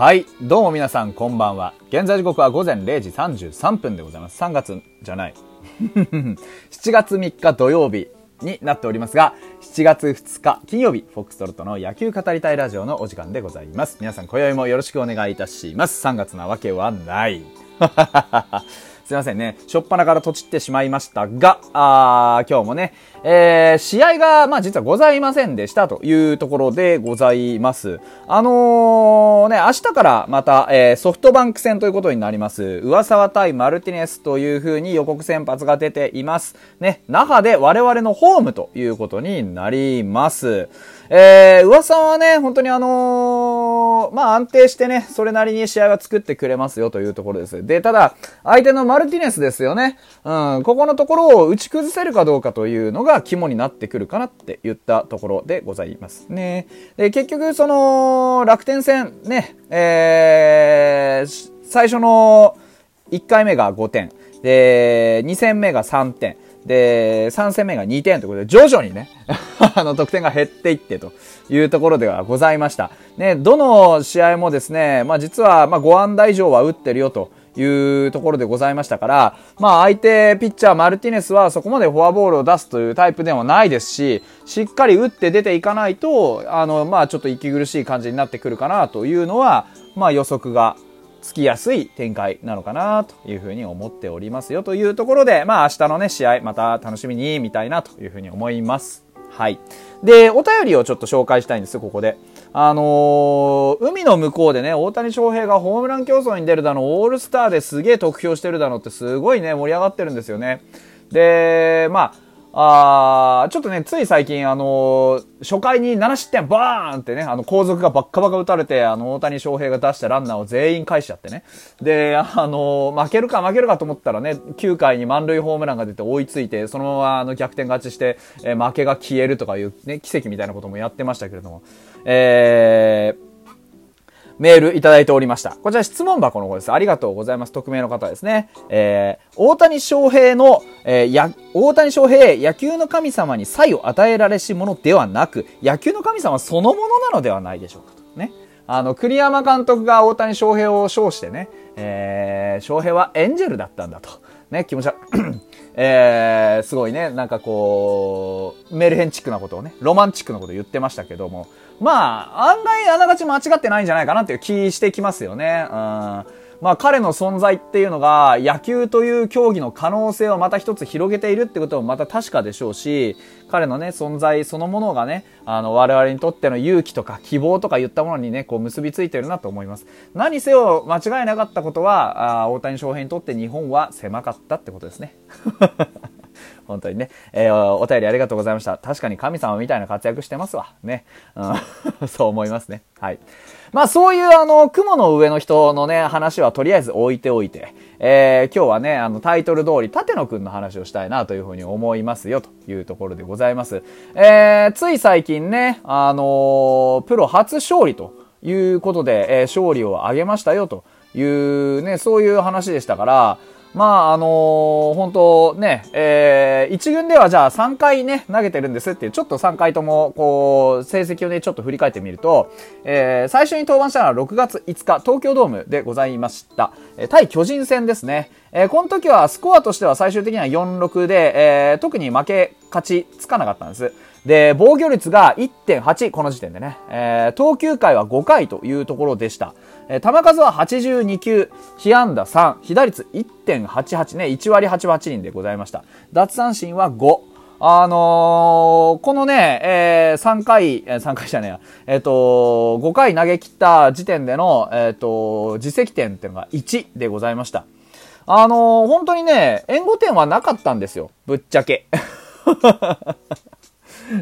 はい。どうも皆さん、こんばんは。現在時刻は午前0時33分でございます。3月じゃない。7月3日土曜日になっておりますが、7月2日金曜日、フォックストロットの野球語りたいラジオのお時間でございます。皆さん、今宵もよろしくお願いいたします。3月なわけはない。すいませんね。しょっぱなからとちってしまいましたが、あー今日もね、えー、試合が、まあ実はございませんでしたというところでございます。あのー、ね、明日からまた、えー、ソフトバンク戦ということになります。上沢対マルティネスという風に予告先発が出ています。ね、那覇で我々のホームということになります。えー、噂はね、本当にあのーまあ安定してね、それなりに試合は作ってくれますよというところです。で、ただ、相手のマルティネスですよね。うん、ここのところを打ち崩せるかどうかというのがが肝になってくるかなって言ったところでございますね。で、結局、その、楽天戦、ね、えー、最初の1回目が5点。で、2戦目が3点。で、3戦目が2点ということで、徐々にね、あの、得点が減っていってというところではございました。ね、どの試合もですね、まあ実は、まあ5安打以上は打ってるよと。いうところでございましたから、まあ相手ピッチャーマルティネスはそこまでフォアボールを出すというタイプでもないですし、しっかり打って出ていかないと、あの、まあちょっと息苦しい感じになってくるかなというのは、まあ予測がつきやすい展開なのかなというふうに思っておりますよというところで、まあ明日のね、試合また楽しみに見たいなというふうに思います。はい。で、お便りをちょっと紹介したいんです、ここで。あのー海の向こうでね、大谷翔平がホームラン競争に出るだの、オールスターですげえ得票してるだのってすごいね、盛り上がってるんですよね。で、まあ、あーちょっとね、つい最近、あのー初回に7失点バーンってね、あの、後続がバッカバカ打たれて、あの、大谷翔平が出したランナーを全員返しちゃってね。で、あのー負けるか負けるかと思ったらね、9回に満塁ホームランが出て追いついて、そのままあの逆転勝ちして、えー負けが消えるとかいうね、奇跡みたいなこともやってましたけれども。えー、メールいただいておりました。こちら質問箱の方です。ありがとうございます。匿名の方ですね。えー、大谷翔平の、えーや、大谷翔平、野球の神様に才を与えられし者ではなく、野球の神様そのものなのではないでしょうかと。ね。あの、栗山監督が大谷翔平を称してね、えー、翔平はエンジェルだったんだと。ね、気持ち悪い。えー、すごいね、なんかこう、メルヘンチックなことをね、ロマンチックなことを言ってましたけども、まあ、案外あながち間違ってないんじゃないかなっていう気してきますよね。うん。まあ彼の存在っていうのが野球という競技の可能性をまた一つ広げているってこともまた確かでしょうし、彼のね、存在そのものがね、あの我々にとっての勇気とか希望とか言ったものにね、こう結びついてるなと思います。何せよ間違いなかったことは、あ大谷翔平にとって日本は狭かったってことですね。本当にね、えーお便りありがとうございました。確かに神様みたいな活躍してますわ。ね。うん、そう思いますね。はい。まあそういうあの、雲の上の人のね、話はとりあえず置いておいて、えー今日はね、あの、タイトル通り、立野くんの話をしたいなというふうに思いますよ、というところでございます。えーつい最近ね、あのープロ初勝利ということで、えー勝利を挙げましたよ、というね、そういう話でしたから、まあ、あのー本当ね、えー、一軍ではじゃあ3回ね、投げてるんですっていう、ちょっと3回とも、こう、成績をね、ちょっと振り返ってみると、えー、最初に登板したのは6月5日、東京ドームでございました。えー対巨人戦ですね。えーこの時はスコアとしては最終的には4-6で、えー特に負け、勝ちつかなかったんです。で、防御率が1.8、この時点でね。えー投球回は5回というところでした。えー球数は82球、被安打3、被打率1.88ね、1割8分8厘でございました。奪三振は5。あのーこのね、えー3回、えー3回じゃねえや、えっ、と、5回投げ切った時点での、えっ、と、実績点っていうのが1でございました。あのー本当にね、援護点はなかったんですよ。ぶっちゃけ。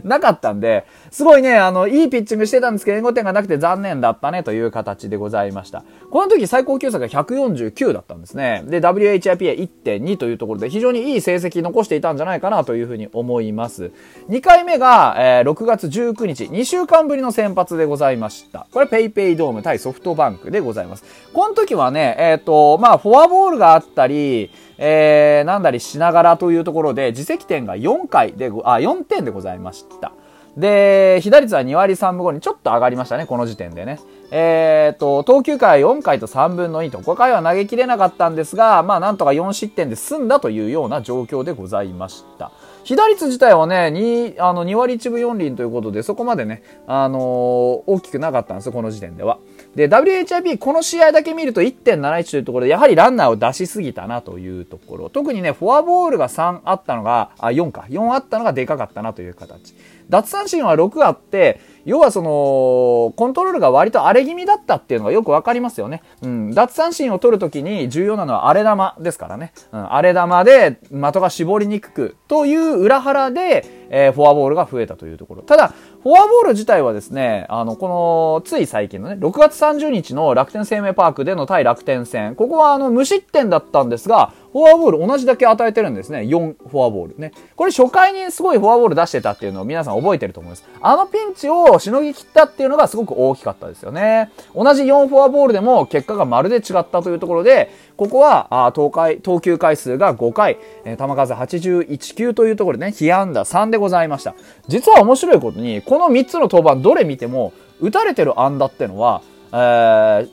なかったんで、すごいね、あの、いいピッチングしてたんですけど、援護点がなくて残念だったねという形でございました。この時最高球速が149だったんですね。で、WHIP1.2 というところで非常にいい成績残していたんじゃないかなというふうに思います。2回目が、えー6月19日、2週間ぶりの先発でございました。これ PayPay ドーム対ソフトバンクでございます。この時はね、えっ、と、まあ、フォアボールがあったり、えー、なんだりしながらというところで、自責点が4回で、あ、4点でございました。で、被打率は2割3分後にちょっと上がりましたね、この時点でね。えっ、と、投球回4回と3分の2と、5回は投げきれなかったんですが、まあなんとか4失点で済んだというような状況でございました。被打率自体はね、2、あの、2割1分4厘ということで、そこまでね、あのー、大きくなかったんですよ、この時点では。で、WHIP、この試合だけ見ると1.71というところで、やはりランナーを出しすぎたなというところ。特にね、フォアボールが3あったのが、あ、4か。4あったのがでかかったなという形。奪三振は6あって、要はその、コントロールが割と荒れ気味だったっていうのがよくわかりますよね。うん。奪三振を取るときに重要なのは荒れ玉ですからね。うん。荒れ玉で的が絞りにくくという裏腹で、えー、フォアボールが増えたというところ。ただ、フォアボール自体はですね、あの、この、つい最近のね、6月30日の楽天生命パークでの対楽天戦、ここはあの、無失点だったんですが、フォアボール同じだけ与えてるんですね。4フォアボールね。これ初回にすごいフォアボール出してたっていうのを皆さん覚えてると思います。あのピンチをしのぎ切ったっていうのがすごく大きかったですよね。同じ4フォアボールでも結果がまるで違ったというところで、ここは、あ投回、投球回数が5回、えー、球数81球というところでね、被安打3でございました。実は面白いことに、この3つの登板どれ見ても、打たれてる安打ってのは、えー、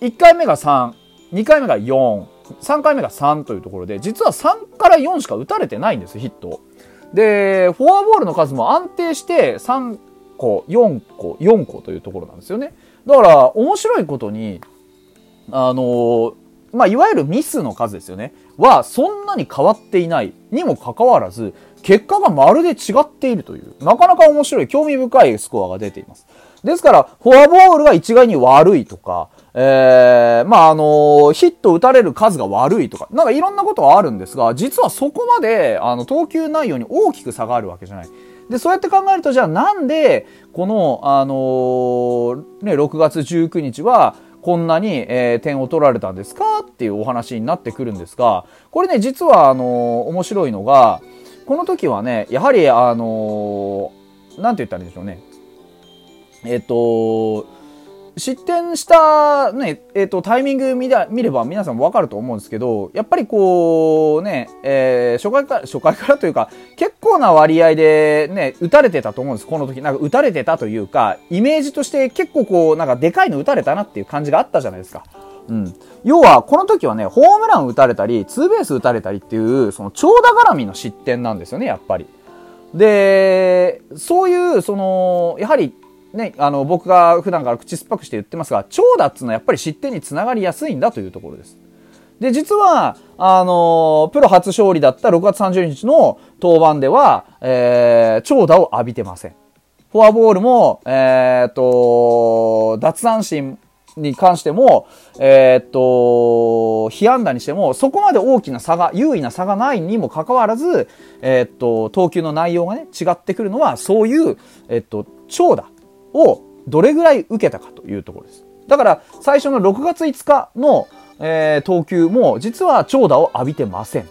1回目が3、2回目が4、3回目が3というところで、実は3から4しか打たれてないんですヒット。で、フォアボールの数も安定して3個、4個、4個というところなんですよね。だから、面白いことに、あのー、まあ、いわゆるミスの数ですよね。は、そんなに変わっていないにもかかわらず、結果がまるで違っているという、なかなか面白い、興味深いスコアが出ています。ですから、フォアボールが一概に悪いとか、えー、まあ、あのー、ヒット打たれる数が悪いとか、なんかいろんなことはあるんですが、実はそこまで、あの、投球内容に大きく差があるわけじゃない。で、そうやって考えると、じゃあなんで、この、あのー、ね、6月19日は、こんなに、えー、点を取られたんですかっていうお話になってくるんですが、これね、実は、あの、面白いのが、この時はね、やはり、あのー、なんて言ったらいいんでしょうね。えっ、と、失点した、ね、えっ、ー、と、タイミング見見れば皆さんもわかると思うんですけど、やっぱりこう、ね、えー、初回から、初回からというか、結構な割合でね、打たれてたと思うんです、この時。なんか打たれてたというか、イメージとして結構こう、なんかでかいの打たれたなっていう感じがあったじゃないですか。うん。要は、この時はね、ホームラン打たれたり、ツーベース打たれたりっていう、その長打絡みの失点なんですよね、やっぱり。で、そういう、その、やはりね、あの、僕が普段から口酸っぱくして言ってますが、長打っつうのはやっぱり失点につながりやすいんだというところです。で、実は、あの、プロ初勝利だった6月30日の登板では、えー、長打を浴びてません。フォアボールも、えー、っと、奪三振に関しても、えー、っと、被安打にしても、そこまで大きな差が、優位な差がないにもかかわらず、えー、っと、投球の内容がね、違ってくるのは、そういう、えっと、長打をどれぐらい受けたかというところです。だから、最初の6月5日の、えー、投球も、実は長打を浴びてません。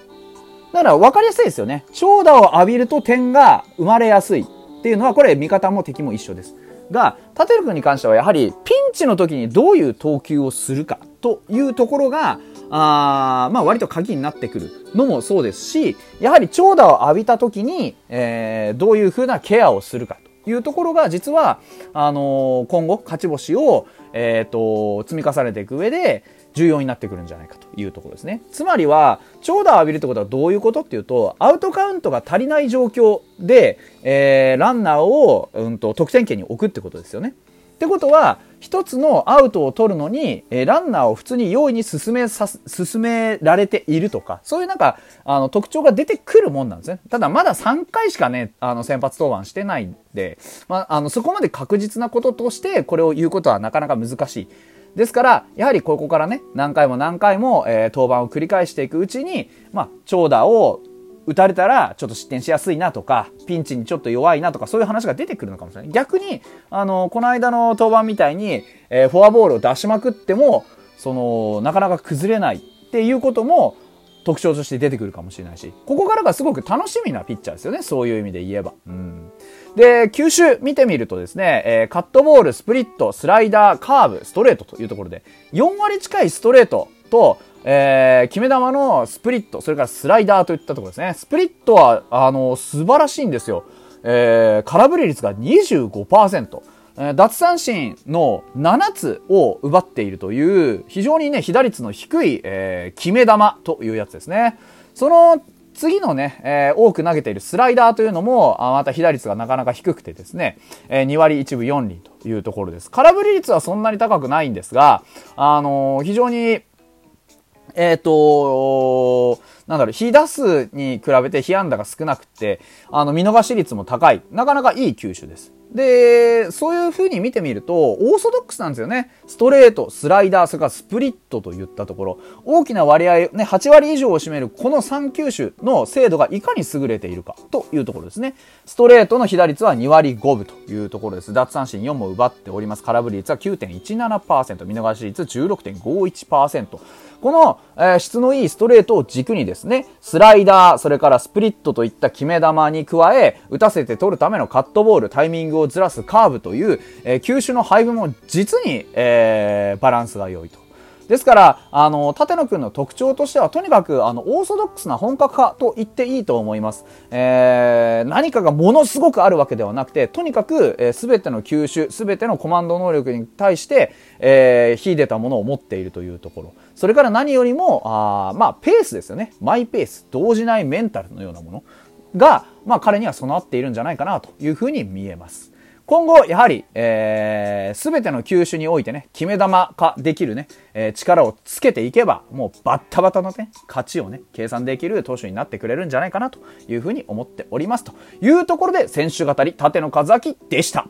だから分かりやすいですよね。長打を浴びると点が生まれやすいっていうのは、これ味方も敵も一緒です。が、立る君に関してはやはりピンチの時にどういう投球をするかというところが、あまあ割と鍵になってくるのもそうですし、やはり長打を浴びた時に、えー、どういう風なケアをするかというところが実は、あの、今後勝ち星を、えっ、ー、と、積み重ねていく上で重要になってくるんじゃないかというところですね。つまりは、長打を浴びるってことはどういうことっていうと、アウトカウントが足りない状況で、えー、ランナーを、うんと、得点圏に置くってことですよね。ってことは、一つのアウトを取るのに、えー、ランナーを普通に容易に進めさ、進められているとか、そういうなんか、あの、特徴が出てくるもんなんですね。ただ、まだ3回しかね、あの、先発登板してないんで、まあ、あの、そこまで確実なこととして、これを言うことはなかなか難しい。ですから、やはりここからね、何回も何回も、えー、登板を繰り返していくうちに、まあ、長打を打たれたらちょっと失点しやすいなとか、ピンチにちょっと弱いなとか、そういう話が出てくるのかもしれない。逆に、あの、この間の登板みたいに、えー、フォアボールを出しまくっても、その、なかなか崩れないっていうことも特徴として出てくるかもしれないし、ここからがすごく楽しみなピッチャーですよね。そういう意味で言えば。うん。で、球種見てみるとですね、えー、カットボール、スプリット、スライダー、カーブ、ストレートというところで、4割近いストレートと、えー、決め球のスプリット、それからスライダーといったところですね。スプリットは、あの、素晴らしいんですよ。えー、空振り率が25%。えー奪三振の7つを奪っているという、非常にね、被打率の低い、えー決め球というやつですね。その次のね、えー多く投げているスライダーというのも、あまた被打率がなかなか低くてですね、えー2割1分4厘というところです。空振り率はそんなに高くないんですが、あのー非常に、えっ、となんだろう、被打数に比べて被安打が少なくて、あの、見逃し率も高い。なかなかいい球種です。で、そういう風に見てみると、オーソドックスなんですよね。ストレート、スライダー、それからスプリットといったところ、大きな割合、ね、8割以上を占めるこの3球種の精度がいかに優れているかというところですね。ストレートの被打率は2割5分というところです。奪三振4も奪っております。空振り率は9.17%、見逃し率16.51%。この、えー質のいいストレートを軸にですね、スライダー、それからスプリットといった決め球に加え、打たせて取るためのカットボール、タイミングををずらすカーブという、えー球種の配分も実に、えーバランスが良いと。ですから、あの、立野くんの特徴としては、とにかく、あの、オーソドックスな本格派と言っていいと思います。えー、何かがものすごくあるわけではなくて、とにかく、えー、全ての球種、全てのコマンド能力に対して、えー、秀でたものを持っているというところ。それから何よりも、あまあ、ペースですよね。マイペース、動じないメンタルのようなものが、まあ、彼には備わっているんじゃないかなというふうに見えます。今後、やはり、えー、全ての球種においてね、決め球化できるね、えー力をつけていけば、もうバッタバタのね、勝ちをね、計算できる投手になってくれるんじゃないかなというふうに思っております。というところで、選手語り、立野和明でした。